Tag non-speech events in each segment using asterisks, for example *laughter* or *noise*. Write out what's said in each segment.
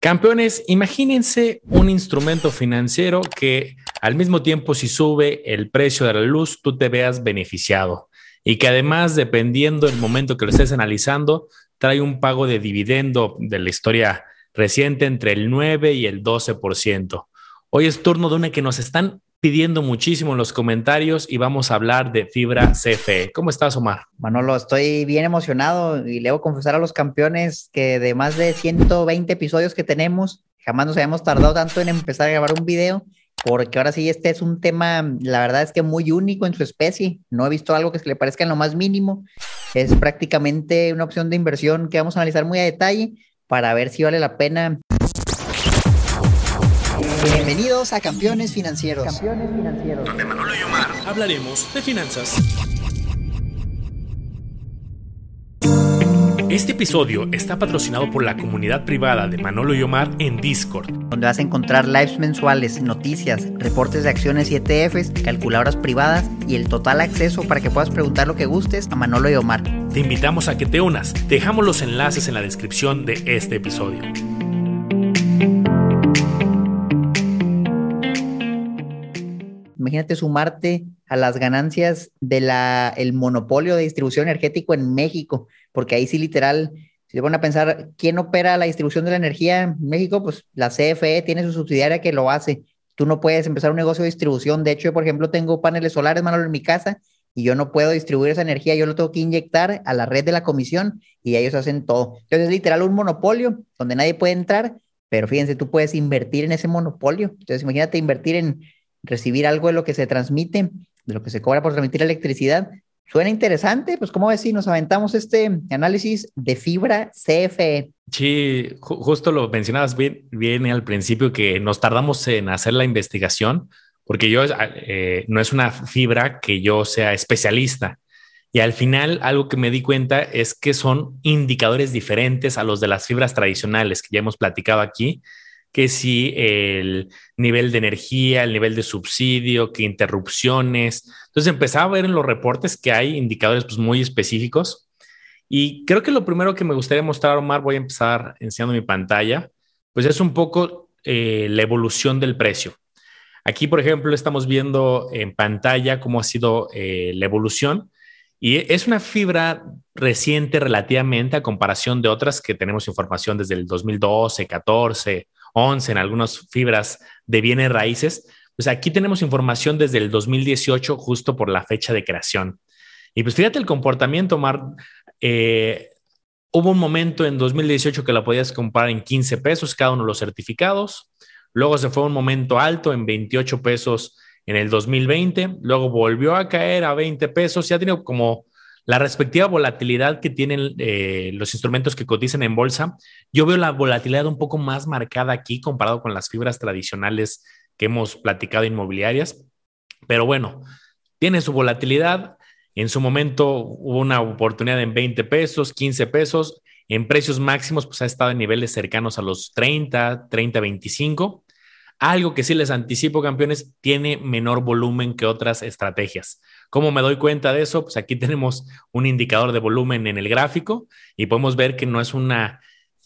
Campeones, imagínense un instrumento financiero que al mismo tiempo si sube el precio de la luz, tú te veas beneficiado y que además, dependiendo del momento que lo estés analizando, trae un pago de dividendo de la historia reciente entre el 9 y el 12%. Hoy es turno de una que nos están pidiendo muchísimo en los comentarios y vamos a hablar de fibra CFE. ¿Cómo estás, Omar? Manolo, estoy bien emocionado y le a confesar a los campeones que de más de 120 episodios que tenemos, jamás nos habíamos tardado tanto en empezar a grabar un video, porque ahora sí este es un tema, la verdad es que muy único en su especie. No he visto algo que se le parezca en lo más mínimo. Es prácticamente una opción de inversión que vamos a analizar muy a detalle para ver si vale la pena Bienvenidos a Campeones Financieros. Campeones Financieros. Donde Manolo y Omar hablaremos de finanzas. Este episodio está patrocinado por la comunidad privada de Manolo y Omar en Discord, donde vas a encontrar lives mensuales, noticias, reportes de acciones y ETFs, calculadoras privadas y el total acceso para que puedas preguntar lo que gustes a Manolo y Omar. Te invitamos a que te unas. Dejamos los enlaces en la descripción de este episodio. Imagínate sumarte a las ganancias del el monopolio de distribución energético en México, porque ahí sí literal, si se van a pensar, ¿quién opera la distribución de la energía en México? Pues la CFE tiene su subsidiaria que lo hace. Tú no puedes empezar un negocio de distribución. De hecho, yo, por ejemplo, tengo paneles solares, en mi casa y yo no puedo distribuir esa energía, yo lo tengo que inyectar a la red de la comisión y ellos hacen todo. Entonces es literal un monopolio donde nadie puede entrar, pero fíjense, tú puedes invertir en ese monopolio. Entonces imagínate invertir en recibir algo de lo que se transmite, de lo que se cobra por transmitir electricidad. Suena interesante, pues ¿cómo ves si nos aventamos este análisis de fibra CFE? Sí, justo lo mencionabas bien, al principio que nos tardamos en hacer la investigación, porque yo eh, no es una fibra que yo sea especialista. Y al final algo que me di cuenta es que son indicadores diferentes a los de las fibras tradicionales que ya hemos platicado aquí, que si el nivel de energía, el nivel de subsidio, que interrupciones. Entonces empezaba a ver en los reportes que hay indicadores pues, muy específicos. Y creo que lo primero que me gustaría mostrar, Omar, voy a empezar enseñando mi pantalla, pues es un poco eh, la evolución del precio. Aquí, por ejemplo, estamos viendo en pantalla cómo ha sido eh, la evolución. Y es una fibra reciente relativamente a comparación de otras que tenemos información desde el 2012, 14, 11 en algunas fibras de bienes raíces, pues aquí tenemos información desde el 2018 justo por la fecha de creación. Y pues fíjate el comportamiento, Mar. Eh, hubo un momento en 2018 que la podías comprar en 15 pesos cada uno de los certificados. Luego se fue un momento alto en 28 pesos en el 2020. Luego volvió a caer a 20 pesos. Ya ha tenido como la respectiva volatilidad que tienen eh, los instrumentos que cotizan en bolsa, yo veo la volatilidad un poco más marcada aquí comparado con las fibras tradicionales que hemos platicado inmobiliarias. Pero bueno, tiene su volatilidad. En su momento hubo una oportunidad en 20 pesos, 15 pesos. En precios máximos, pues ha estado en niveles cercanos a los 30, 30, 25. Algo que sí les anticipo, campeones, tiene menor volumen que otras estrategias. ¿Cómo me doy cuenta de eso? Pues aquí tenemos un indicador de volumen en el gráfico y podemos ver que no es una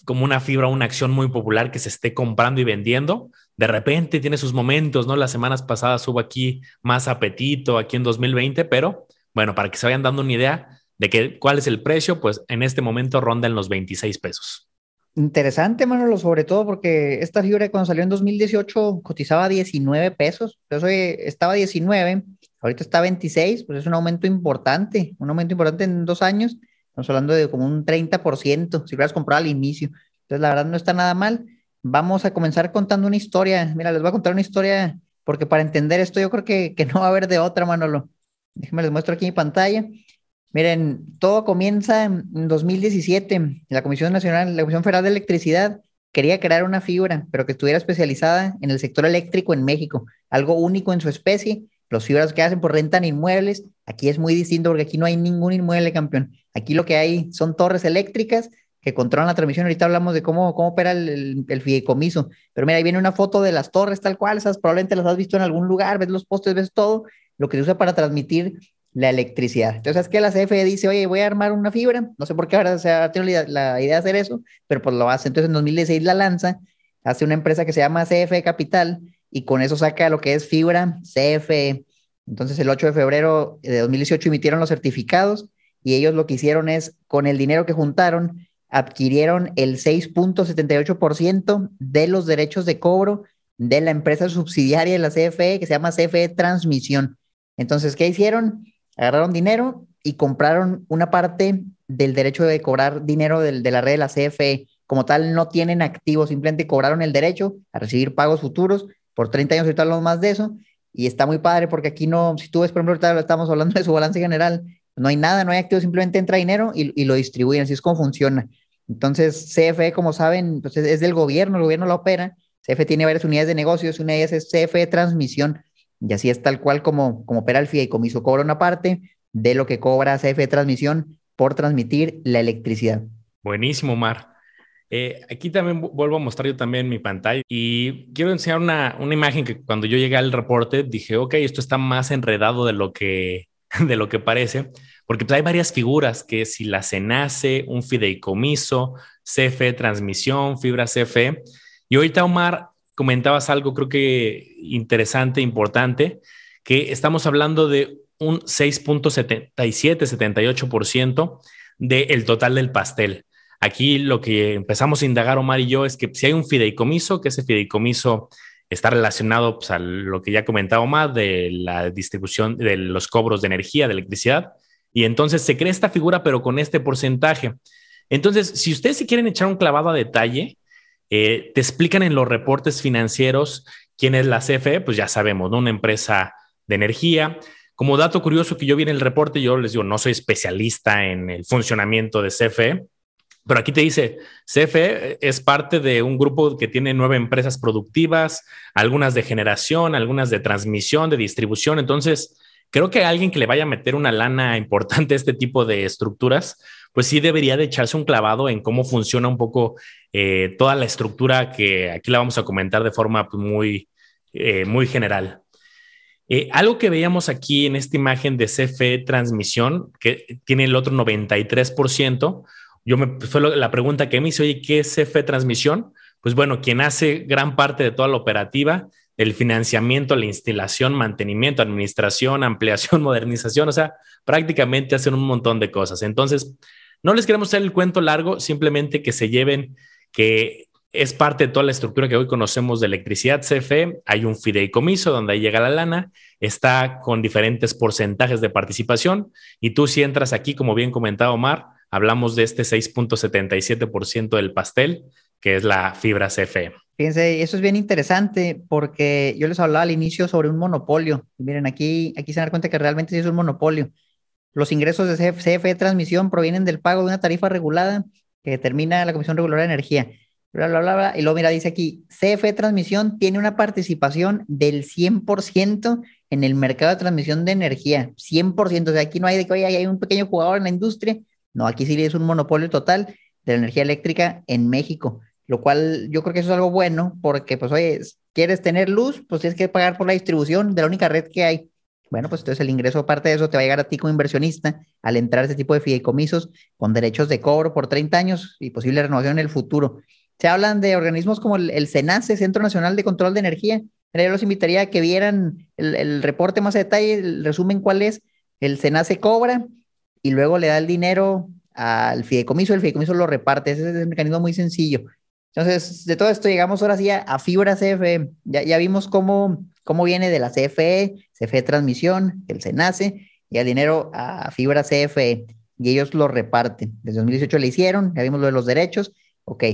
como una fibra, una acción muy popular que se esté comprando y vendiendo. De repente tiene sus momentos, ¿no? Las semanas pasadas hubo aquí más apetito, aquí en 2020, pero bueno, para que se vayan dando una idea de que, cuál es el precio, pues en este momento ronda en los 26 pesos. Interesante, Manolo, sobre todo porque esta fibra cuando salió en 2018 cotizaba 19 pesos, eso estaba 19 Ahorita está 26, pues es un aumento importante, un aumento importante en dos años. Estamos hablando de como un 30%, si hubieras comprado al inicio. Entonces, la verdad no está nada mal. Vamos a comenzar contando una historia. Mira, les voy a contar una historia, porque para entender esto yo creo que, que no va a haber de otra, Manolo. Déjenme les muestro aquí mi pantalla. Miren, todo comienza en 2017. La Comisión Nacional, la Comisión Federal de Electricidad quería crear una fibra, pero que estuviera especializada en el sector eléctrico en México, algo único en su especie los fibras que hacen por rentan inmuebles, aquí es muy distinto porque aquí no hay ningún inmueble, campeón. Aquí lo que hay son torres eléctricas que controlan la transmisión. Ahorita hablamos de cómo, cómo opera el, el, fideicomiso. Pero mira, ahí viene una foto de las torres tal cual, esas probablemente las has visto en algún lugar, ves los postes, ves todo, lo que se usa para transmitir la electricidad. Entonces, es que la CFE dice, oye, voy a armar una fibra, no sé por qué ahora se ha tenido la, idea de hacer eso, pero pues lo hace. Entonces, en 2016 la lanza hace una empresa que se llama CFE Capital y con eso saca lo que es fibra CFE. Entonces el 8 de febrero de 2018 emitieron los certificados y ellos lo que hicieron es, con el dinero que juntaron, adquirieron el 6.78% de los derechos de cobro de la empresa subsidiaria de la CFE que se llama CFE Transmisión. Entonces, ¿qué hicieron? Agarraron dinero y compraron una parte del derecho de cobrar dinero de la red de la CFE. Como tal, no tienen activos, simplemente cobraron el derecho a recibir pagos futuros. Por 30 años ahorita hablamos más de eso. Y está muy padre porque aquí no, si tú ves, por ejemplo, ahorita estamos hablando de su balance general, no hay nada, no hay activos, simplemente entra dinero y, lo distribuyen, así es como funciona. Entonces, CFE, como saben, pues es, del gobierno, el gobierno la opera. CFE tiene varias unidades de negocios, una de ellas es CFE Transmisión, y así es tal cual como, como opera el fideicomiso. Cobra una parte de lo que cobra CFE Transmisión por transmitir la electricidad. Buenísimo, Mar. Eh, aquí también vuelvo a mostrar yo también mi pantalla y quiero enseñar una, una, imagen que cuando yo llegué al reporte dije, ok, esto está más enredado de lo que, *laughs* de lo que parece, porque pues, hay varias figuras que si la CENACE, un fideicomiso, CFE transmisión, fibra CFE. Y ahorita, Omar, comentabas algo creo que interesante, importante, que estamos hablando de un 6.77, 78% del total del pastel. Aquí lo que empezamos a indagar Omar y yo es que si hay un fideicomiso, que ese fideicomiso está relacionado pues, a lo que ya comentaba Omar de la distribución de los cobros de energía, de electricidad, y entonces se crea esta figura, pero con este porcentaje. Entonces, si ustedes se quieren echar un clavado a detalle, eh, te explican en los reportes financieros quién es la CFE, pues ya sabemos, ¿no? Una empresa de energía. Como dato curioso que yo vi en el reporte, yo les digo, no soy especialista en el funcionamiento de CFE, pero aquí te dice, CFE es parte de un grupo que tiene nueve empresas productivas, algunas de generación, algunas de transmisión, de distribución. Entonces, creo que alguien que le vaya a meter una lana *laughs* importante a este tipo de estructuras, pues sí debería de echarse un clavado en cómo funciona un poco eh, toda la estructura que aquí la vamos a comentar de forma pues, muy, eh, muy general. Eh, algo que veíamos aquí en esta imagen de CFE transmisión, que tiene el otro 93%, yo me fue la pregunta que me hizo, oye, ¿qué es CFE Transmisión? Pues bueno, quien hace gran parte de toda la operativa, el financiamiento, la instalación, mantenimiento, administración, *laughs* ampliación, modernización, o sea, prácticamente hacen un montón de cosas. Entonces, no les queremos hacer el cuento largo, simplemente que se lleven que es parte de toda la estructura que hoy conocemos de electricidad CFE. Hay un fideicomiso donde ahí llega la lana, está con diferentes porcentajes de participación y tú si entras aquí, como bien comentaba Omar, hablamos de este 6.77% del pastel, que es la fibra CFE. Fíjense, eso es bien interesante porque yo les hablaba al inicio sobre un monopolio. miren, aquí, aquí se dan cuenta que realmente sí es un monopolio. Los ingresos de CFE Transmisión provienen del pago de una tarifa regulada que determina la Comisión Reguladora de Energía. Bla, bla, bla, bla. Y luego, mira, dice aquí, CFE Transmisión tiene una participación del 100% en el mercado de transmisión de energía. 100%. O sea, aquí no hay de que, oye, hay un pequeño jugador en la industria no, aquí sí es un monopolio total de la energía eléctrica en México, lo cual yo creo que eso es algo bueno porque, pues, oye, quieres tener luz, pues tienes que pagar por la distribución de la única red que hay. Bueno, pues entonces el ingreso, aparte de eso, te va a llegar a ti como inversionista al entrar a este tipo de fideicomisos con derechos de cobro por 30 años y posible renovación en el futuro. Se hablan de organismos como el, el CENACE, Centro Nacional de Control de Energía. Yo los invitaría a que vieran el, el reporte más a detalle, el resumen cuál es. El CENACE cobra, y luego le da el dinero al fideicomiso, el fideicomiso lo reparte. Ese es un mecanismo muy sencillo. Entonces, de todo esto llegamos ahora sí a, fibra CFE. Ya, ya vimos cómo, cómo viene de la CFE, CFE Transmisión, el SENACE, y el dinero a fibra CFE. Y ellos lo reparten. Desde 2018 le hicieron, ya vimos lo de los derechos. Ok,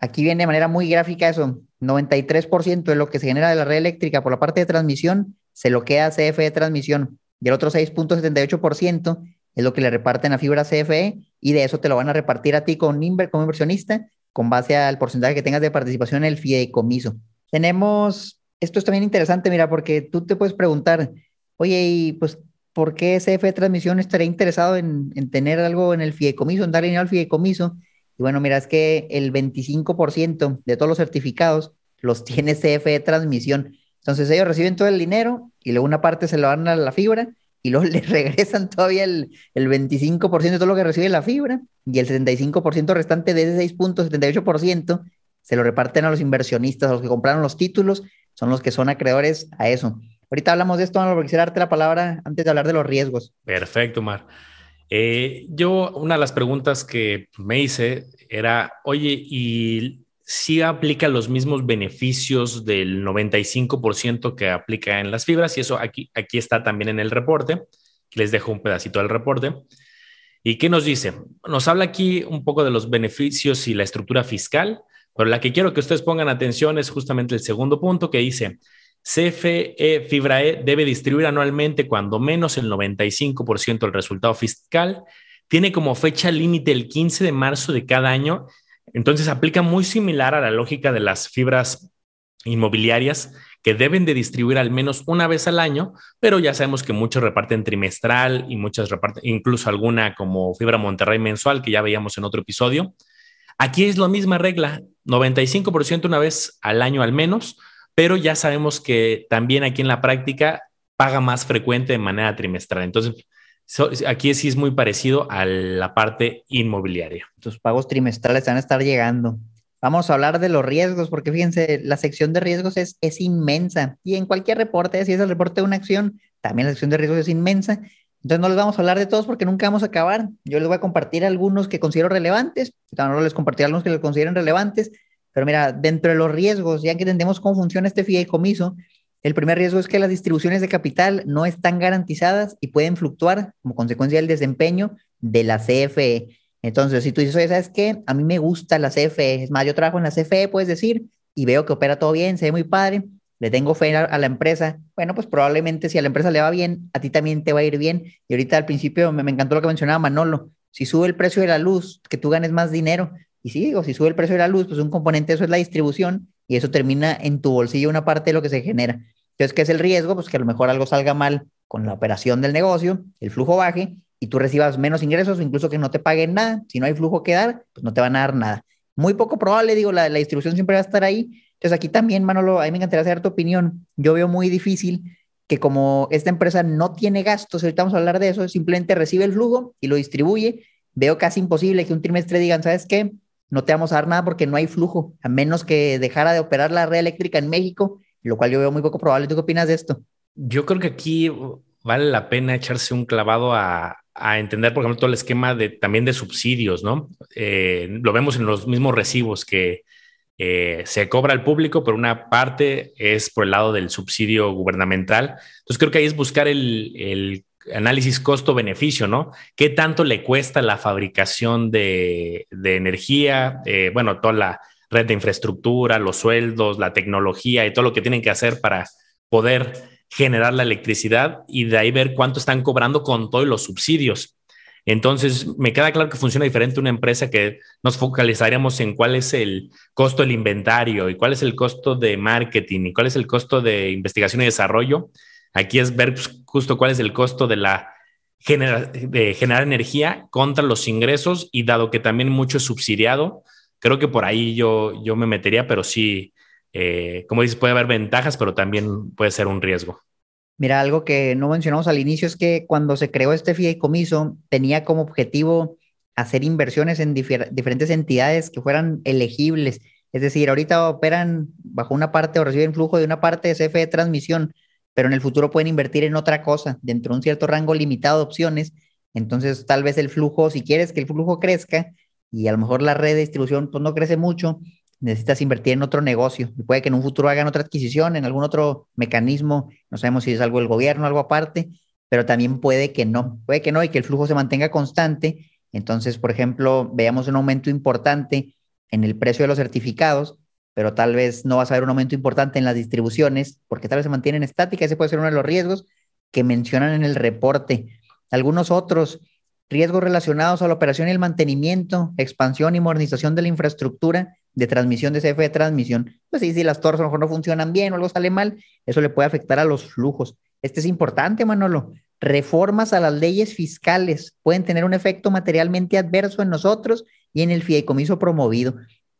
aquí viene de manera muy gráfica eso. 93% de lo que se genera de la red eléctrica por la parte de transmisión se lo queda a CFE Transmisión. Y el otro 6.78% es lo que le reparten a fibra CFE y de eso te lo van a repartir a ti con Inver, como inversionista con base al porcentaje que tengas de participación en el fideicomiso. Tenemos, esto es también interesante, mira, porque tú te puedes preguntar, oye, y pues, ¿por qué CFE Transmisión estaría interesado en, en tener algo en el fideicomiso, en dar dinero al fideicomiso? Y bueno, mira, es que el 25% de todos los certificados los tiene CFE Transmisión. Entonces ellos reciben todo el dinero y luego una parte se lo dan a la fibra y luego *laughs* le regresan todavía el, el 25% de todo lo que recibe la fibra y el 75% restante de ese 6.78% se lo reparten a los inversionistas, a los que compraron los títulos, son los que son acreedores a eso. Ahorita hablamos de esto, porque quisiera darte la palabra antes de hablar de los riesgos. Perfecto, Mar. Eh, yo, una de las preguntas que me hice era, oye, ¿y si aplica los mismos beneficios del 95% que aplica en las fibras? Y eso aquí, aquí está también en el reporte. Les dejo un pedacito del reporte. ¿Y qué nos dice? Nos habla aquí un poco de los beneficios y la estructura fiscal, pero la que quiero que ustedes pongan atención es justamente el segundo punto que dice, CFE Fibra E debe distribuir anualmente cuando menos el 95% del resultado fiscal. Tiene como fecha límite el 15 de marzo de cada año. Entonces aplica muy similar a la lógica de las fibras inmobiliarias que deben de distribuir al menos una vez al año, pero ya sabemos que muchos reparten trimestral y muchas reparten, incluso alguna como Fibra Monterrey mensual, que ya veíamos en otro episodio. Aquí es la misma regla, 95% una vez al año al menos, pero ya sabemos que también aquí en la práctica paga más frecuente de manera trimestral. Entonces, aquí sí es muy parecido a la parte inmobiliaria. Tus pagos trimestrales van a estar llegando. Vamos a hablar de los riesgos, porque fíjense, la sección de riesgos es, es inmensa. Y en cualquier reporte, si es el reporte de una acción, también la sección de riesgos es inmensa. Entonces no les vamos a hablar de todos porque nunca vamos a acabar. Yo les voy a compartir algunos que considero relevantes, también les compartiré algunos que les consideren relevantes, pero mira, dentro de los riesgos, ya que entendemos cómo funciona este fideicomiso, el primer riesgo es que las distribuciones de capital no están garantizadas y pueden fluctuar como consecuencia del desempeño de la CFE. Entonces, si tú dices, oye, ¿sabes qué? A mí me gusta la CFE, es más, yo trabajo en la CFE, puedes decir, y veo que opera todo bien, se ve muy padre, le tengo fe a, la empresa, bueno, pues probablemente si a la empresa le va bien, a ti también te va a ir bien. Y ahorita al principio me, me encantó lo que mencionaba Manolo, si sube el precio de la luz, que tú ganes más dinero, y sí, digo, si sube el precio de la luz, pues un componente de eso es la distribución y eso termina en tu bolsillo una parte de lo que se genera. Entonces, ¿qué es el riesgo? Pues que a lo mejor algo salga mal con la operación del negocio, el flujo baje y tú recibas menos ingresos o incluso que no te paguen nada. Si no hay flujo que dar, pues no te van a dar nada. Muy poco probable, digo, la, la distribución siempre va a estar ahí. Entonces, aquí también, Manolo, a mí me encantaría saber tu opinión. Yo veo muy difícil que como esta empresa no tiene gastos, ahorita vamos a hablar de eso, simplemente recibe el flujo y lo distribuye. Veo casi imposible que un trimestre digan, ¿sabes qué? No te vamos a dar nada porque no hay flujo, a menos que dejara de operar la red eléctrica en México, lo cual yo veo muy poco probable. ¿Tú qué opinas de esto? Yo creo que aquí vale la pena echarse un clavado a, entender, por ejemplo, todo el esquema de, también de subsidios, ¿no? Eh, lo vemos en los mismos recibos que eh, se cobra al público, pero una parte es por el lado del subsidio gubernamental. Entonces creo que ahí es buscar el, el análisis costo-beneficio, ¿no? ¿Qué tanto le cuesta la fabricación de, energía? Eh, bueno, toda la red de infraestructura, los sueldos, la tecnología y todo lo que tienen que hacer para poder generar la electricidad y de ahí ver cuánto están cobrando con todos los subsidios. Entonces, me queda claro que funciona diferente una empresa que nos focalizaríamos en cuál es el costo del inventario y cuál es el costo de marketing y cuál es el costo de investigación y desarrollo Aquí es ver pues, justo cuál es el costo de la de generar energía contra los ingresos y dado que también mucho es subsidiado, creo que por ahí yo, yo me metería, pero sí, eh, como dices, puede haber ventajas, pero también puede ser un riesgo. Mira, algo que no mencionamos al inicio es que cuando se creó este fideicomiso tenía como objetivo hacer inversiones en diferentes entidades que fueran elegibles. Es decir, ahorita operan bajo una parte o reciben flujo de una parte de CFE de transmisión, pero en el futuro pueden invertir en otra cosa dentro de un cierto rango limitado de opciones. Entonces, tal vez el flujo, si quieres que el flujo crezca y a lo mejor la red de distribución pues, no crece mucho, necesitas invertir en otro negocio. Puede que en un futuro hagan otra adquisición, en algún otro mecanismo, no sabemos si es algo del gobierno, algo aparte, pero también puede que no, puede que no y que el flujo se mantenga constante. Entonces, por ejemplo, veamos un aumento importante en el precio de los certificados pero tal vez no vas a ver un aumento importante en las distribuciones, porque tal vez se mantienen estáticas, ese puede ser uno de los riesgos que mencionan en el reporte. Algunos otros riesgos relacionados a la operación y el mantenimiento, expansión y modernización de la infraestructura de transmisión de CFE de transmisión. Pues sí, si las torres a lo mejor no funcionan bien o algo sale mal, eso le puede afectar a los flujos. Este es importante, Manolo. Reformas a las leyes fiscales pueden tener un efecto materialmente adverso en nosotros y en el fideicomiso promovido.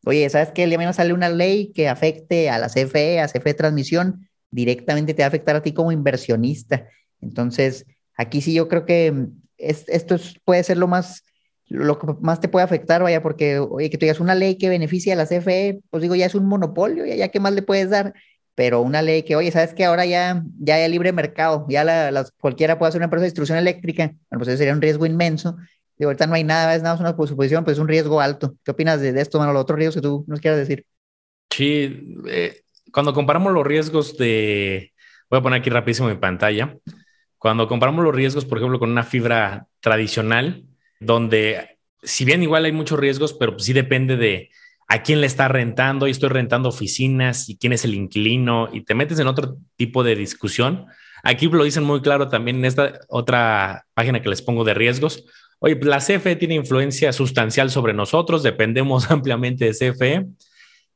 Oye, ¿sabes qué? El día de sale una ley que afecte a la CFE, a CFE Transmisión, directamente te va a afectar a ti como inversionista. Entonces, aquí sí yo creo que mm, esto puede ser lo más, lo que más te puede afectar, vaya, porque, oye, que tú digas una ley que beneficia a la CFE, pues digo, ya es un monopolio, ya, ya qué más le puedes dar, pero una ley que, oye, sabes que ahora ya, ya hay libre mercado, ya la, cualquiera puede hacer una empresa de distribución eléctrica, bueno, pues eso sería un riesgo inmenso. Y ahorita no hay nada, es nada más una suposición, pues es un riesgo alto. ¿Qué opinas de, esto, mano? Los otros riesgos que tú nos quieras decir. Sí, eh, cuando comparamos los riesgos de, voy a poner aquí rapidísimo mi pantalla, cuando comparamos los riesgos, por ejemplo, con una fibra tradicional, donde si bien igual hay muchos riesgos, pero sí depende de a quién le está rentando y estoy rentando oficinas y quién es el inquilino y te metes en otro tipo de discusión. Aquí lo dicen muy claro también en esta otra página que les pongo de riesgos. Oye, la CFE tiene influencia sustancial sobre nosotros, dependemos *laughs* ampliamente de CFE.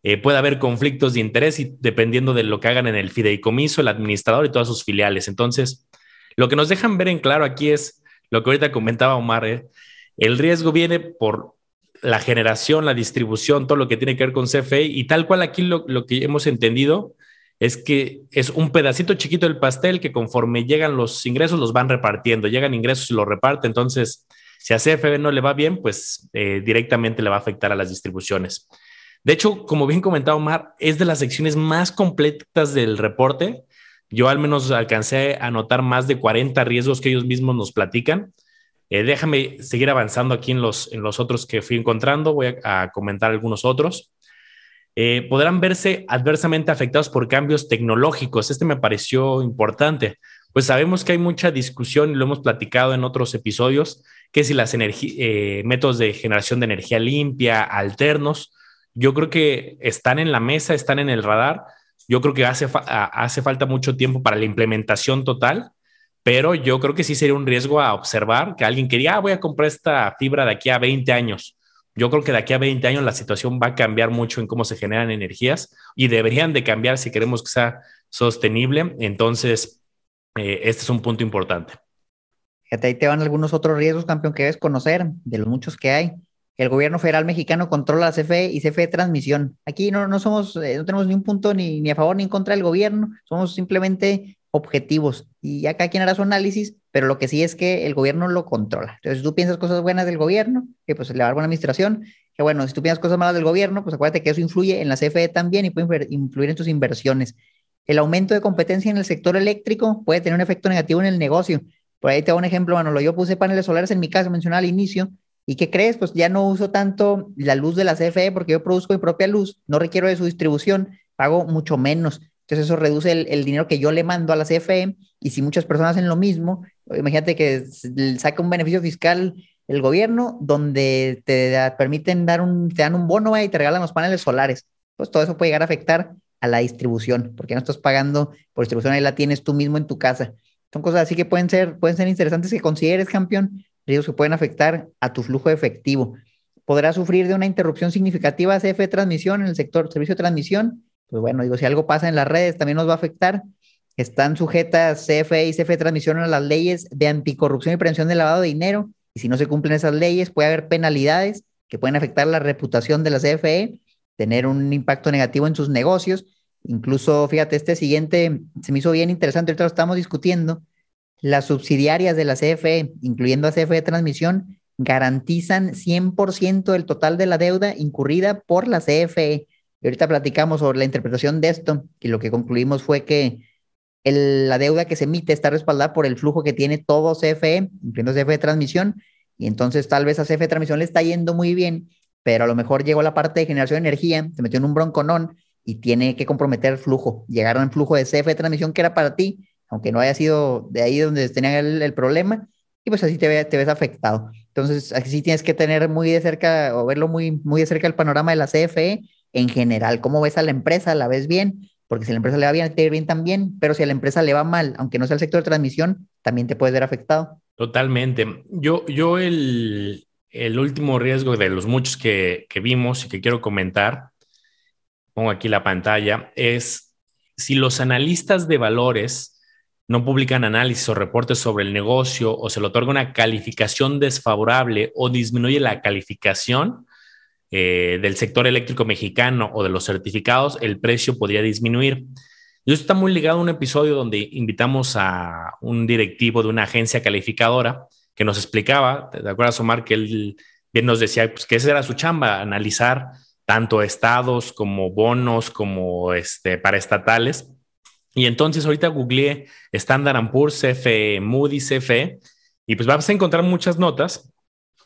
Eh, puede haber conflictos de interés y dependiendo de lo que hagan en el fideicomiso, el administrador y todas sus filiales. Entonces, lo que nos dejan ver en claro aquí es lo que ahorita comentaba Omar, ¿eh? el riesgo viene por la generación, la distribución, todo lo que tiene que ver con CFE y tal cual aquí lo, que hemos entendido es que es un pedacito chiquito del pastel que conforme llegan los ingresos los van repartiendo, llegan ingresos y los reparte, entonces si a CFE no le va bien, pues eh, directamente le va a afectar a las distribuciones. De hecho, como bien comentaba Omar, es de las secciones más completas del reporte yo al menos alcancé a notar más de 40 riesgos que ellos mismos nos platican. Eh, déjame seguir avanzando aquí en los, en los otros que fui encontrando. Voy a, comentar algunos otros. Eh, podrán verse adversamente afectados por cambios tecnológicos. Este me pareció importante, pues sabemos que hay mucha discusión y lo hemos platicado en otros episodios, que si las eh, métodos de generación de energía limpia, alternos, yo creo que están en la mesa, están en el radar, yo creo que hace, hace falta mucho tiempo para la implementación total, pero yo creo que sí sería un riesgo a observar que alguien quería, ah, voy a comprar esta fibra de aquí a 20 años. Yo creo que de aquí a 20 años la situación va a cambiar mucho en cómo se generan energías y deberían de cambiar si queremos que sea sostenible. Entonces, eh, este es un punto importante. Fíjate, ahí te van algunos otros riesgos, campeón, que debes conocer, de los muchos que hay el gobierno federal mexicano controla la CFE y CFE Transmisión. Aquí no, no somos, eh, no tenemos ni un punto ni, ni a favor ni en contra del gobierno, somos simplemente objetivos y ya cada quien hará su análisis, pero lo que sí es que el gobierno lo controla. Entonces, si tú piensas cosas buenas del gobierno, que pues le va a dar buena administración, que bueno, si tú piensas cosas malas del gobierno, pues acuérdate que eso influye en la CFE también y puede influir en tus inversiones. El aumento de competencia en el sector eléctrico puede tener un efecto negativo en el negocio. Por ahí te doy un ejemplo, Manolo. Yo puse paneles solares en mi casa, mencionaba al inicio, ¿Y qué crees? Pues ya no uso tanto la luz de la CFE porque yo produzco mi propia luz, no requiero de su distribución, pago mucho menos. Entonces eso reduce el, dinero que yo le mando a la CFE y si muchas personas hacen lo mismo, imagínate que saca un beneficio fiscal el gobierno donde te permiten dar un, te dan un bono y te regalan los paneles solares. Pues todo eso puede llegar a afectar a la distribución, porque no estás pagando por distribución, ahí la tienes tú mismo en tu casa. Son cosas así que pueden ser, pueden ser interesantes que consideres, campeón, riesgos que pueden afectar a tu flujo efectivo. Podrás sufrir de una interrupción significativa CF de transmisión en el sector servicio de transmisión. Pues bueno, digo, si algo pasa en las redes, también nos va a afectar. Están sujetas CFE y CFE de transmisión a las leyes de anticorrupción y prevención del lavado de dinero. Y si no se cumplen esas leyes, puede haber penalidades que pueden afectar la reputación de la CFE, tener un impacto negativo en sus negocios. Incluso, fíjate, este siguiente se me hizo bien interesante, ahorita lo estamos discutiendo las subsidiarias de la CFE, incluyendo a CFE Transmisión, garantizan 100% del total de la deuda incurrida por la CFE. Y ahorita platicamos sobre la interpretación de esto y lo que concluimos fue que la deuda que se emite está respaldada por el flujo que tiene todo CFE, incluyendo CFE Transmisión, y entonces tal vez a CFE Transmisión le está yendo muy bien, pero a lo mejor llegó la parte de generación de energía, se metió en un bronconón y tiene que comprometer el flujo. Llegaron el flujo de CFE Transmisión que era para ti aunque no haya sido de ahí donde tenían el, problema, y pues así te, te ves afectado. Entonces, así tienes que tener muy de cerca o verlo muy, muy de cerca el panorama de la CFE en general. ¿Cómo ves a la empresa? ¿La ves bien? Porque si a la empresa le va bien, te va bien también, pero si a la empresa le va mal, aunque no sea el sector de transmisión, también te puedes ver afectado. Totalmente. Yo, yo el, el último riesgo de los muchos que, que vimos y que quiero comentar, pongo aquí la pantalla, es si los analistas de valores no publican análisis o reportes sobre el negocio o se le otorga una calificación desfavorable o disminuye la calificación eh, del sector eléctrico mexicano o de los certificados, el precio podría disminuir. Y esto está muy ligado a un episodio donde invitamos a un directivo de una agencia calificadora que nos explicaba, ¿te acuerdas, Omar, que él bien nos decía pues, que esa era su chamba, analizar tanto estados como bonos, como este, paraestatales. Y entonces ahorita googleé Standard Poor's, CFE, Moody's, CFE, y pues vamos a encontrar muchas notas.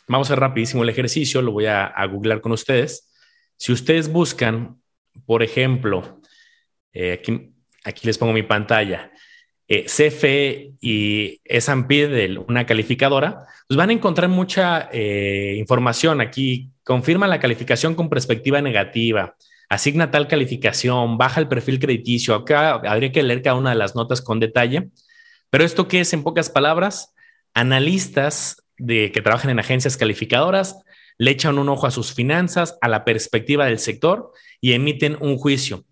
Vamos a hacer rapidísimo el ejercicio, lo voy a, a googlear con ustedes. Si ustedes buscan, por ejemplo, eh, aquí, aquí les pongo mi pantalla, eh, CFE y S&P una calificadora, pues van a encontrar mucha eh, información. Aquí confirma la calificación con perspectiva negativa, asigna tal calificación, baja el perfil crediticio. Acá habría que leer cada una de las notas con detalle. Pero esto qué es, en pocas palabras, analistas de que trabajan en agencias calificadoras le echan un ojo a sus finanzas, a la perspectiva del sector y emiten un juicio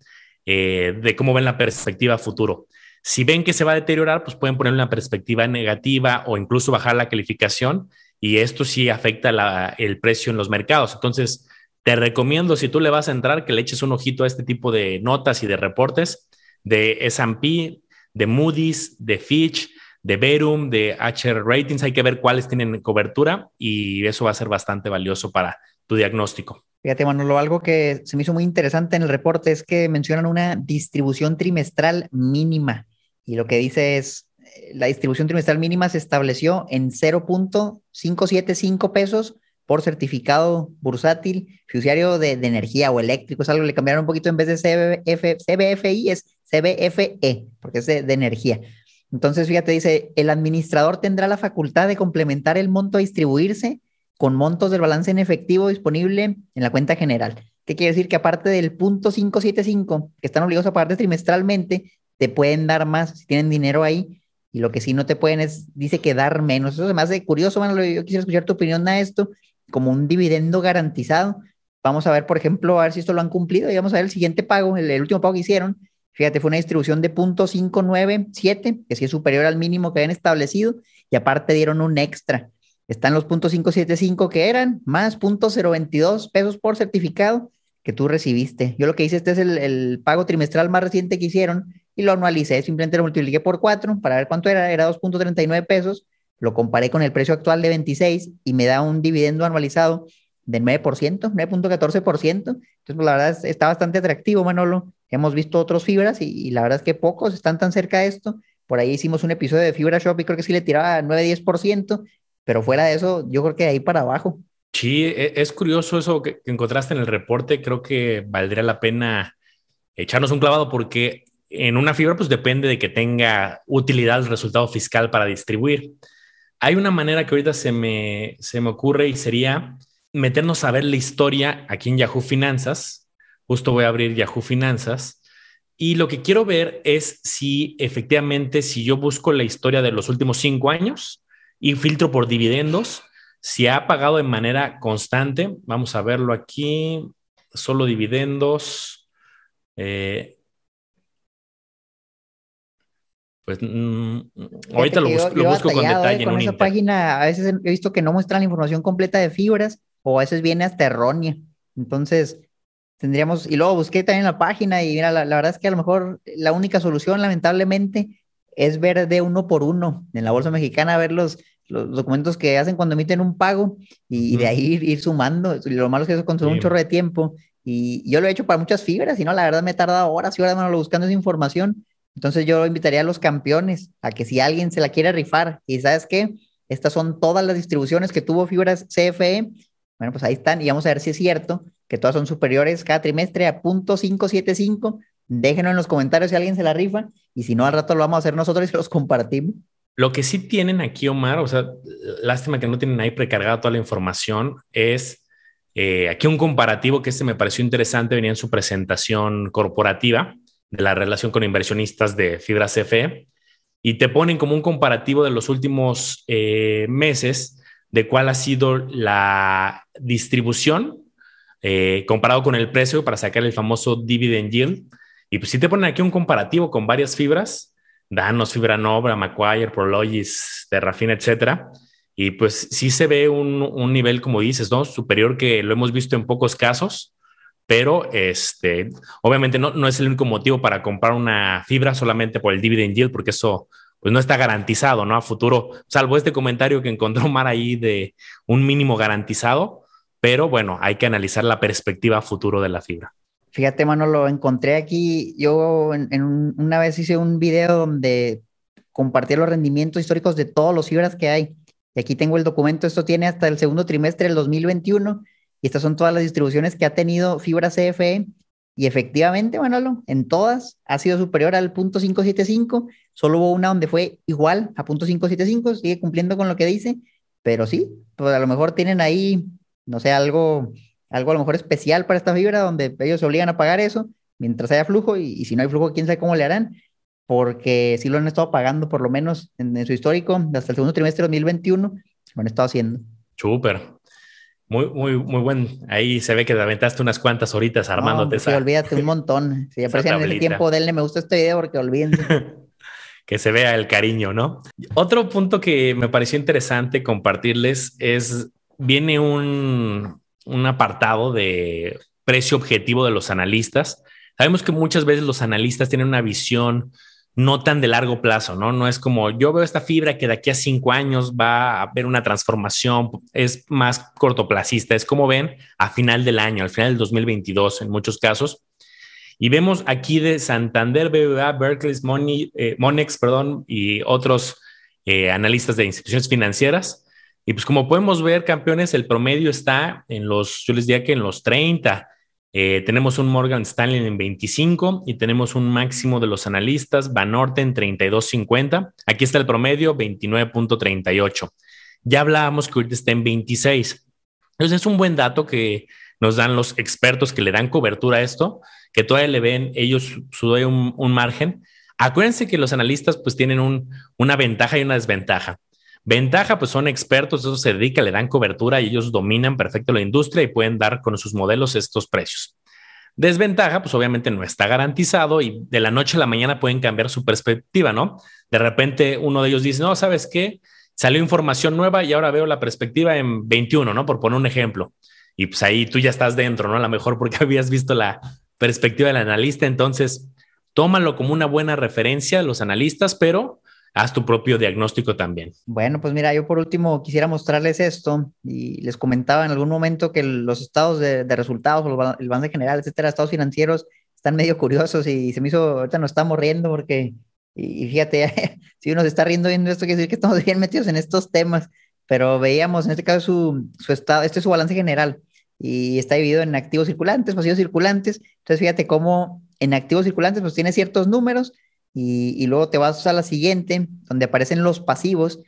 eh, de cómo ven la perspectiva futuro. Si ven que se va a deteriorar, pues pueden poner una perspectiva negativa o incluso bajar la calificación y esto sí afecta el precio en los mercados. Entonces, te recomiendo, si tú le vas a entrar, que le eches un ojito a este tipo de notas y de reportes de S&P, de Moody's, de Fitch, de Verum, de HR Ratings. Hay que ver cuáles tienen cobertura y eso va a ser bastante valioso para tu diagnóstico. Fíjate, Manolo, algo que se me hizo muy interesante en el reporte es que mencionan una distribución trimestral mínima. Y lo que dice es, la distribución trimestral mínima se estableció en 0.575 pesos por certificado bursátil fiduciario de, energía o eléctrico. Es algo que le cambiaron un poquito en vez de CBF, CBFI, es CBFE, porque es de, energía. Entonces, fíjate, dice, el administrador tendrá la facultad de complementar el monto a distribuirse con montos del balance en efectivo disponible en la cuenta general. ¿Qué quiere decir? Que aparte del punto 575 que están obligados a pagar trimestralmente, te pueden dar más si tienen dinero ahí. Y lo que sí no te pueden es, dice que dar menos. Eso además de curioso, bueno, yo quisiera escuchar tu opinión a esto, como un dividendo garantizado. Vamos a ver, por ejemplo, a ver si esto lo han cumplido y vamos a ver el siguiente pago, el, último pago que hicieron. Fíjate, fue una distribución de punto 597, que sí es superior al mínimo que habían establecido, y aparte dieron un extra. Están los puntos 575 que eran, más punto 022 pesos por certificado que tú recibiste. Yo lo que hice, este es el, pago trimestral más reciente que hicieron y lo anualicé, simplemente lo multipliqué por 4 para ver cuánto era, era 2.39 pesos, lo comparé con el precio actual de 26 y me da un dividendo anualizado de 9%, 9.14%. Entonces, pues, la verdad está bastante atractivo, Manolo. Hemos visto otros fibras y, y, la verdad es que pocos están tan cerca de esto. Por ahí hicimos un episodio de Fibra Shop y creo que sí le tiraba 9-10%. Pero fuera de eso, yo creo que de ahí para abajo. Sí, e, es curioso eso que encontraste en el reporte. Creo que valdría la pena echarnos un clavado porque en una fibra pues depende de que tenga utilidad el resultado fiscal para distribuir. Hay una manera que ahorita se me, se me ocurre y sería meternos a ver la historia aquí en Yahoo Finanzas. Justo voy a abrir Yahoo Finanzas. Y lo que quiero ver es si efectivamente, si yo busco la historia de los últimos cinco años, y filtro por dividendos. Si ha pagado de manera constante, vamos a verlo aquí, solo dividendos. Eh, pues mm, ahorita lo, busco, con detalle. con esa página a veces he visto que no muestran la información completa de fibras o a veces viene hasta errónea. Entonces, tendríamos, y luego busqué también la página y mira, la, la, verdad es que a lo mejor la única solución, lamentablemente, es ver de uno por uno en la bolsa mexicana, ver los, los documentos que hacen cuando emiten un pago y, de ahí ir, sumando. lo malo es que eso consume un chorro de tiempo. Y, yo lo he hecho para muchas fibras y no, la verdad me he tardado horas y horas mano, buscando esa información. Entonces yo invitaría a los campeones a que si alguien se la quiere rifar y sabes qué, estas son todas las distribuciones que tuvo fibras CFE, bueno, pues ahí están y vamos a ver si es cierto que todas son superiores cada trimestre a punto 575 Déjenlo en los comentarios si alguien se la rifa y si no, al rato lo vamos a hacer nosotros y los compartimos. Lo que sí tienen aquí, Omar, o sea, lástima que no tienen ahí precargada toda la información, es eh, aquí un comparativo que este me pareció interesante, venía en su presentación corporativa de la relación con inversionistas de Fibra CFE y te ponen como un comparativo de los últimos eh, meses de cuál ha sido la distribución eh, comparado con el precio para sacar el famoso dividend yield y pues si te ponen aquí un comparativo con varias fibras, Danos, Fibra Nova, Macquarie, Prologis, Terrafina, etcétera. Y pues sí se ve un, un, nivel, como dices, ¿no? Superior que lo hemos visto en pocos casos, pero este, obviamente no, no es el único motivo para comprar una fibra solamente por el dividend yield, porque eso pues no está garantizado, ¿no? A futuro, salvo este comentario que encontró Mar ahí de un mínimo garantizado, pero bueno, hay que analizar la perspectiva futuro de la fibra. Fíjate, mano, lo encontré aquí. Yo en, una vez hice un video donde compartí los rendimientos históricos de todos los fibras que hay. Y aquí tengo el documento. Esto tiene hasta el segundo trimestre del 2021. Y estas son todas las distribuciones que ha tenido fibra CFE. Y efectivamente, Manolo, en todas ha sido superior al punto 575. Solo hubo una donde fue igual a punto 575. Sigue cumpliendo con lo que dice. Pero sí, pues a lo mejor tienen ahí, no sé, algo algo a lo mejor especial para esta fibra donde ellos se obligan a pagar eso mientras haya flujo y, si no hay flujo, quién sabe cómo le harán, porque sí lo han estado pagando por lo menos en, su histórico hasta el segundo trimestre de 2021, lo han estado haciendo. Súper. Muy, muy, muy buen. Ahí se ve que te aventaste unas cuantas horitas armándote no, Sí, olvídate un montón. Si aparecen en el tiempo, denle me gusta este video porque olvídense. *laughs* que se vea el cariño, ¿no? Otro punto que me pareció interesante compartirles es, viene un, un apartado de precio objetivo de los analistas. Sabemos que muchas veces los analistas tienen una visión no tan de largo plazo, ¿no? No es como yo veo esta fibra que de aquí a cinco años va a haber una transformación, es más cortoplacista, es como ven a final del año, al final del 2022 en muchos casos. Y vemos aquí de Santander, BBVA, Berkeley, eh, Monex, perdón, y otros eh, analistas de instituciones financieras y pues como podemos ver, campeones, el promedio está en los, yo les diría que en los 30. Eh, tenemos un Morgan Stanley en 25 y tenemos un máximo de los analistas, Banorte en 32.50. Aquí está el promedio, 29.38. Ya hablábamos que ahorita está en 26. Entonces es un buen dato que nos dan los expertos que le dan cobertura a esto, que todavía le ven ellos su un, un margen. Acuérdense que los analistas pues tienen un, una ventaja y una desventaja. Ventaja, pues son expertos, eso se dedica, le dan cobertura y ellos dominan perfecto la industria y pueden dar con sus modelos estos precios. Desventaja, pues obviamente no está garantizado y de la noche a la mañana pueden cambiar su perspectiva, ¿no? De repente uno de ellos dice, no, ¿sabes qué? Salió información nueva y ahora veo la perspectiva en 21, ¿no? Por poner un ejemplo. Y pues ahí tú ya estás dentro, ¿no? A lo mejor porque *laughs* habías visto la perspectiva del analista, entonces tómalo como una buena referencia los analistas, pero haz tu propio diagnóstico también. Bueno, pues mira, yo por último quisiera mostrarles esto y les comentaba en algún momento que los estados de, resultados, el balance general, etcétera, estados financieros están medio curiosos y se me hizo, ahorita nos estamos riendo porque, y, fíjate, *laughs* si uno se está riendo viendo esto, quiere decir que estamos bien metidos en estos temas, pero veíamos en este caso su, su estado, este es su balance general y está dividido en activos circulantes, pasivos circulantes, entonces fíjate cómo en activos circulantes pues tiene ciertos números, y, luego te vas a la siguiente, donde aparecen los pasivos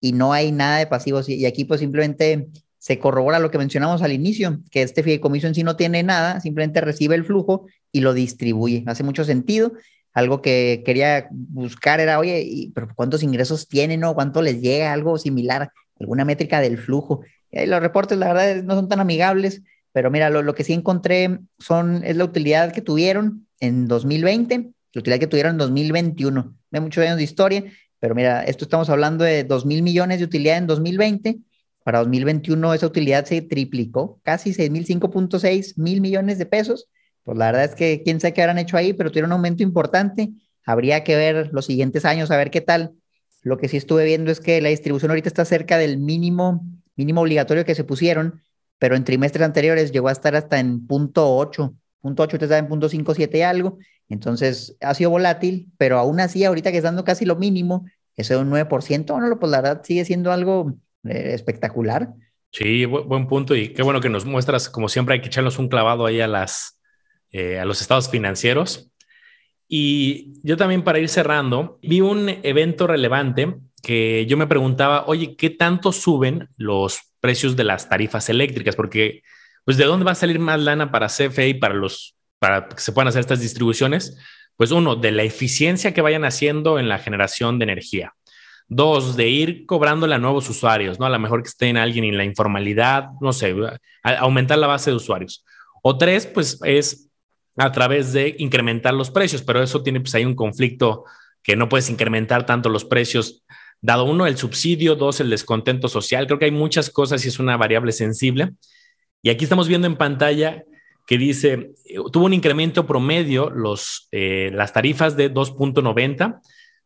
y no hay nada de pasivos. Y, aquí pues simplemente se corrobora lo que mencionamos al inicio, que este fideicomiso en sí no tiene nada, simplemente recibe el flujo y lo distribuye. Hace mucho sentido. Algo que quería buscar era, oye, ¿pero cuántos ingresos tienen o cuánto les llega? Algo similar, alguna métrica del flujo. Y los reportes, la verdad, no son tan amigables, pero mira, lo, lo que sí encontré son, es la utilidad que tuvieron en 2020 utilidad que tuvieron en 2021. hay muchos años de historia, pero mira, esto estamos hablando de 2 mil millones de utilidad en 2020. Para 2021 esa utilidad se triplicó, casi 6 mil, 5.6 mil millones de pesos. Pues la verdad es que quién sabe qué habrán hecho ahí, pero tuvieron un aumento importante. Habría que ver los siguientes años, a ver qué tal. Lo que sí estuve viendo es que la distribución ahorita está cerca del mínimo, mínimo obligatorio que se pusieron, pero en trimestres anteriores llegó a estar hasta en punto 8, punto 8 te está en punto 57 algo, entonces ha sido volátil, pero aún así, ahorita que está dando casi lo mínimo, ese de un 9%, bueno, pues la verdad sigue siendo algo eh, espectacular. Sí, buen punto y qué bueno que nos muestras, como siempre hay que echarnos un clavado ahí a, las, eh, a los estados financieros. Y yo también para ir cerrando, vi un evento relevante que yo me preguntaba, oye, ¿qué tanto suben los precios de las tarifas eléctricas? Porque, pues, ¿de dónde va a salir más lana para CFE y para los para que se puedan hacer estas distribuciones? Pues uno, de la eficiencia que vayan haciendo en la generación de energía. Dos, de ir cobrándole a nuevos usuarios, ¿no? A lo mejor que estén alguien en la informalidad, no sé, aumentar la base de usuarios. O tres, pues es a través de incrementar los precios, pero eso tiene, pues hay un conflicto que no puedes incrementar tanto los precios, dado uno, el subsidio, dos, el descontento social. Creo que hay muchas cosas y es una variable sensible. Y aquí estamos viendo en pantalla que dice, tuvo un incremento promedio los, eh, las tarifas de 2.90,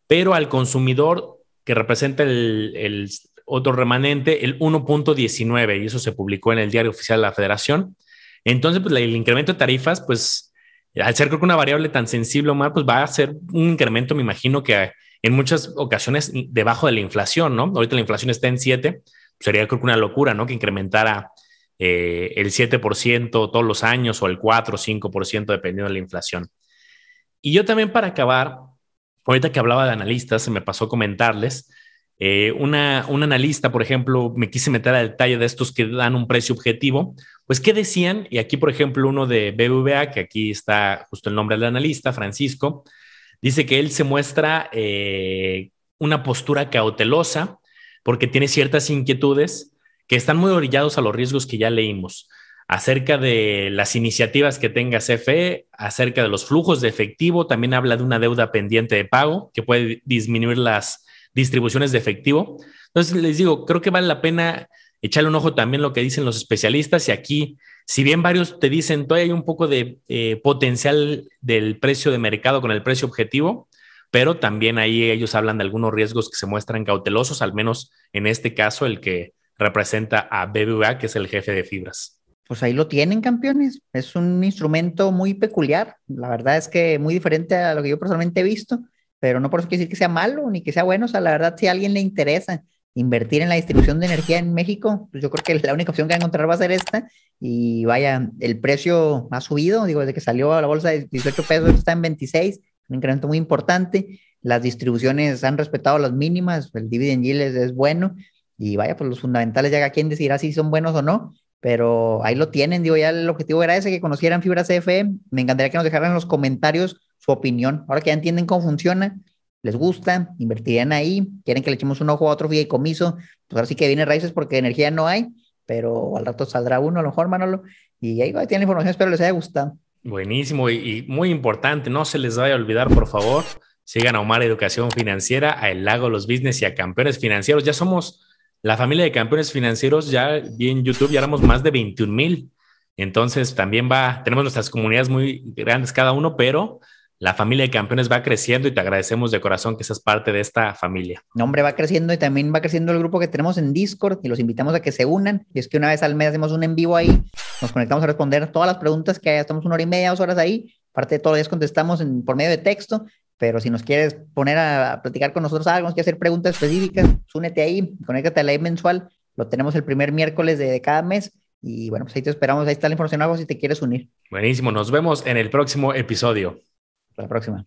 pero al consumidor que representa el, otro remanente, el 1.19, y eso se publicó en el diario oficial de la federación. Entonces, pues el incremento de tarifas, pues al ser creo que una variable tan sensible, Omar, pues va a ser un incremento, me imagino que en muchas ocasiones debajo de la inflación, ¿no? Ahorita la inflación está en 7, sería creo que una locura, ¿no? Que incrementara eh, el 7% todos los años o el 4 o 5% dependiendo de la inflación. Y yo también para acabar, ahorita que hablaba de analistas, se me pasó comentarles, eh, una, un analista, por ejemplo, me quise meter al detalle de estos que dan un precio objetivo, pues ¿qué decían? Y aquí, por ejemplo, uno de BBVA, que aquí está justo el nombre del analista, Francisco, dice que él se muestra eh, una postura cautelosa porque tiene ciertas inquietudes que están muy orillados a los riesgos que ya leímos acerca de las iniciativas que tenga CFE, acerca de los flujos de efectivo, también habla de una deuda pendiente de pago que puede disminuir las distribuciones de efectivo. Entonces, les digo, creo que vale la pena echarle un ojo también lo que dicen los especialistas y aquí, si bien varios te dicen, todavía hay un poco de eh, potencial del precio de mercado con el precio objetivo, pero también ahí ellos hablan de algunos riesgos que se muestran cautelosos, al menos en este caso el que representa a BBVA, que es el jefe de fibras. Pues ahí lo tienen, campeones. Es un instrumento muy peculiar. La verdad es que muy diferente a lo que yo personalmente he visto pero no por eso quiere decir que sea malo ni que sea bueno. O sea, la verdad, si a alguien le interesa invertir en la distribución de energía en México, pues yo creo que la única opción que encontrar va a ser esta. Y vaya, el precio ha subido, digo, desde que salió a la bolsa de 18 pesos, está en 26, un incremento muy importante. Las distribuciones han respetado las mínimas, el dividend es, bueno. Y vaya, pues los fundamentales ya quien decidirá si son buenos o no, pero ahí lo tienen. Digo, ya el objetivo era ese, que conocieran Fibra CFE. Me encantaría que nos dejaran en los comentarios su opinión. Ahora que ya entienden cómo funciona, les gusta, invertirían ahí, quieren que le echemos un ojo a otro fideicomiso, pues ahora sí que viene raíces porque energía no hay, pero al rato saldrá uno, a lo mejor, Manolo, y ahí va, tienen información, espero les haya gustado. Buenísimo y, muy importante, no se les vaya a olvidar, por favor, sigan a Omar Educación Financiera, a El Lago Los Business y a Campeones Financieros. Ya somos la familia de campeones financieros, ya vi en YouTube, ya éramos más de 21 mil. Entonces también va, tenemos nuestras comunidades muy grandes cada uno, pero la familia de campeones va creciendo y te agradecemos de corazón que seas parte de esta familia. No, hombre, va creciendo y también va creciendo el grupo que tenemos en Discord y los invitamos a que se unan. Y es que una vez al mes hacemos un en vivo ahí, nos conectamos a responder todas las preguntas que hay, estamos una hora y media, dos horas ahí. Parte de todos los días contestamos en, por medio de texto, pero si nos quieres poner a, platicar con nosotros algo, nos quieres hacer preguntas específicas, pues únete ahí, conéctate a la mensual. Lo tenemos el primer miércoles de, cada mes. Y bueno, pues ahí te esperamos. Ahí está la información, algo si te quieres unir. Buenísimo. Nos vemos en el próximo episodio. Hasta la próxima.